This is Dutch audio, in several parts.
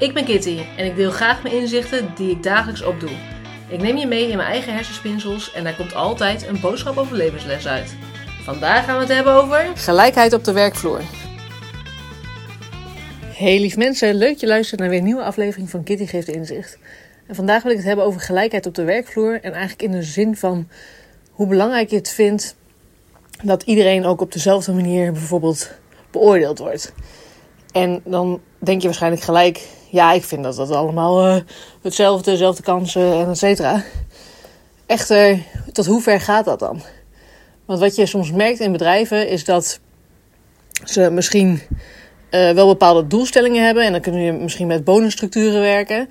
Ik ben Kitty en ik deel graag mijn inzichten die ik dagelijks opdoe. Ik neem je mee in mijn eigen hersenspinsels en daar komt altijd een boodschap over levensles uit. Vandaag gaan we het hebben over gelijkheid op de werkvloer. Hey lief mensen, leuk je luistert naar weer een nieuwe aflevering van Kitty Geeft Inzicht. En vandaag wil ik het hebben over gelijkheid op de werkvloer en eigenlijk in de zin van hoe belangrijk je het vindt dat iedereen ook op dezelfde manier bijvoorbeeld beoordeeld wordt. En dan denk je waarschijnlijk gelijk, ja, ik vind dat dat allemaal uh, hetzelfde, dezelfde kansen en et cetera. Echter, tot hoe ver gaat dat dan? Want wat je soms merkt in bedrijven is dat ze misschien uh, wel bepaalde doelstellingen hebben en dan kunnen je misschien met bonusstructuren werken.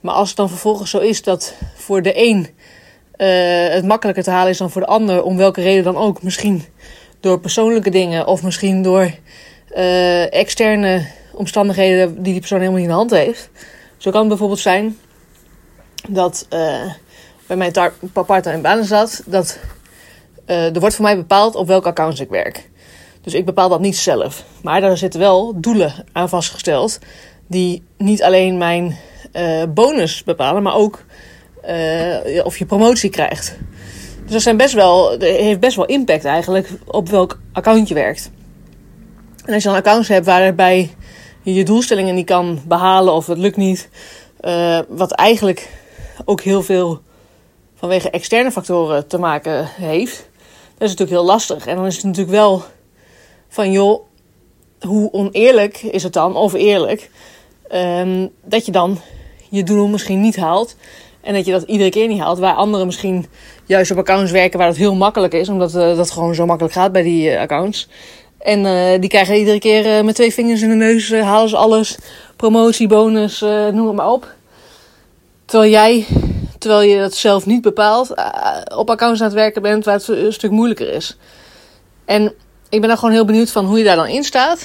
Maar als het dan vervolgens zo is dat voor de een uh, het makkelijker te halen is dan voor de ander, om welke reden dan ook, misschien door persoonlijke dingen of misschien door uh, externe omstandigheden die die persoon helemaal niet in de hand heeft. Zo kan het bijvoorbeeld zijn dat uh, bij mijn partner in zat, dat uh, er wordt voor mij bepaald op welke accounts ik werk. Dus ik bepaal dat niet zelf. Maar daar zitten wel doelen aan vastgesteld die niet alleen mijn uh, bonus bepalen, maar ook of je promotie krijgt. Dus dat zijn best wel, heeft best wel impact eigenlijk op welk account je werkt. En als je dan accounts hebt waarbij je doelstellingen niet kan behalen of het lukt niet, uh, wat eigenlijk ook heel veel vanwege externe factoren te maken heeft, dat is natuurlijk heel lastig. En dan is het natuurlijk wel van joh, hoe oneerlijk is het dan, of eerlijk, um, dat je dan je doel misschien niet haalt. En dat je dat iedere keer niet haalt. Waar anderen misschien juist op accounts werken waar het heel makkelijk is. Omdat uh, dat gewoon zo makkelijk gaat bij die uh, accounts. En uh, die krijgen iedere keer met twee vingers in de neus, halen ze alles. Promotie, bonus, noem het maar op. Terwijl jij, terwijl je dat zelf niet bepaalt, op accounts aan het werken bent waar het een stuk moeilijker is. En ik ben dan gewoon heel benieuwd van hoe je daar dan in staat.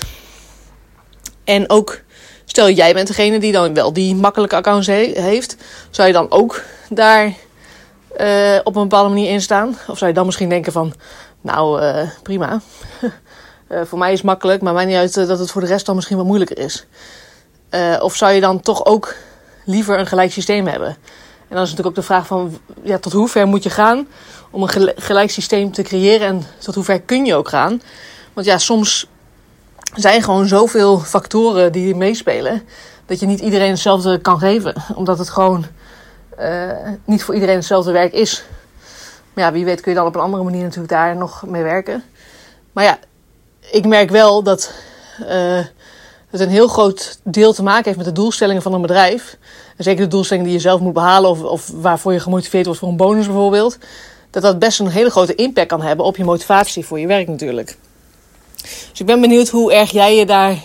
En ook Stel, jij bent degene die dan wel die makkelijke accounts he heeft. Zou je dan ook daar op een bepaalde manier in staan? Of zou je dan misschien denken van, nou prima. uh, voor mij is het makkelijk, maar mij niet uit dat het voor de rest dan misschien wat moeilijker is. of zou je dan toch ook liever een gelijk systeem hebben? En dan is natuurlijk ook de vraag van, ja, tot hoe ver moet je gaan om een gelijk systeem te creëren en tot hoe ver kun je ook gaan? Want ja, soms zijn gewoon zoveel factoren die meespelen. Dat je niet iedereen hetzelfde kan geven. Omdat het gewoon niet voor iedereen hetzelfde werk is. Maar ja, wie weet kun je dan op een andere manier natuurlijk daar nog mee werken. Maar ja, ik merk wel dat uh, het een heel groot deel te maken heeft met de doelstellingen van een bedrijf. En zeker de doelstellingen die je zelf moet behalen of, of waarvoor je gemotiveerd wordt voor een bonus bijvoorbeeld. Dat dat best een hele grote impact kan hebben op je motivatie voor je werk natuurlijk. Dus ik ben benieuwd hoe erg jij je daar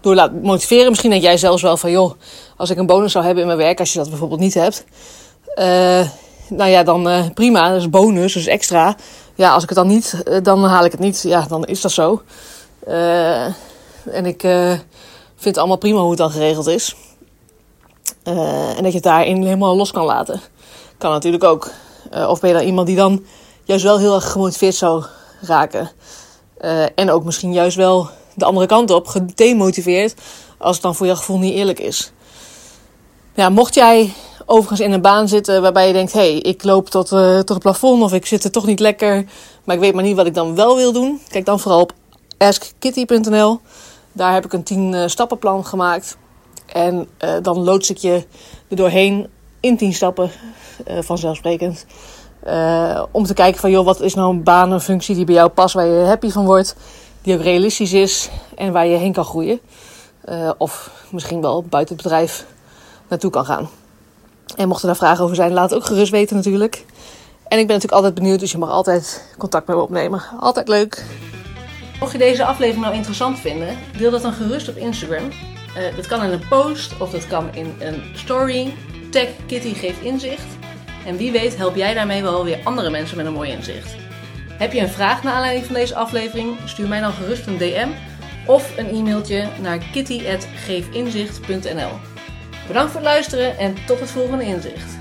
door laat motiveren. Misschien denk jij zelfs wel van, joh, als ik een bonus zou hebben in mijn werk, als je dat bijvoorbeeld niet hebt. Uh, nou ja, dan uh, prima, dat is bonus, dus extra. Ja, als ik het dan niet, uh, dan haal ik het niet. Ja, dan is dat zo. en ik vind het allemaal prima hoe het dan geregeld is. en dat je het daarin helemaal los kan laten. Kan natuurlijk ook. of ben je dan iemand die dan juist wel heel erg gemotiveerd zou raken. En ook misschien juist wel de andere kant op, gedemotiveerd, als het dan voor je gevoel niet eerlijk is. Ja, mocht jij overigens in een baan zitten waarbij je denkt: hé, hey, ik loop tot, uh, tot het plafond of ik zit er toch niet lekker, maar ik weet maar niet wat ik dan wel wil doen, kijk dan vooral op askkitty.nl. Daar heb ik een 10 uh, stappenplan gemaakt. En uh, dan loods ik je er doorheen in 10 stappen, vanzelfsprekend. Om te kijken van, joh, wat is nou een baan, een functie die bij jou past, waar je happy van wordt, die ook realistisch is en waar je heen kan groeien. Of misschien wel buiten het bedrijf naartoe kan gaan. En mochten daar vragen over zijn, laat het ook gerust weten natuurlijk. En ik ben natuurlijk altijd benieuwd, dus je mag altijd contact met me opnemen. Altijd leuk. Mocht je deze aflevering nou interessant vinden, deel dat dan gerust op Instagram. Uh, dat kan in een post of dat kan in een story. Tag Kitty geeft inzicht. En wie weet help jij daarmee wel weer andere mensen met een mooi inzicht. Heb je een vraag naar aanleiding van deze aflevering? Stuur mij dan gerust een DM of een e-mailtje naar kitty.geefinzicht.nl Bedankt voor het luisteren en tot het volgende inzicht.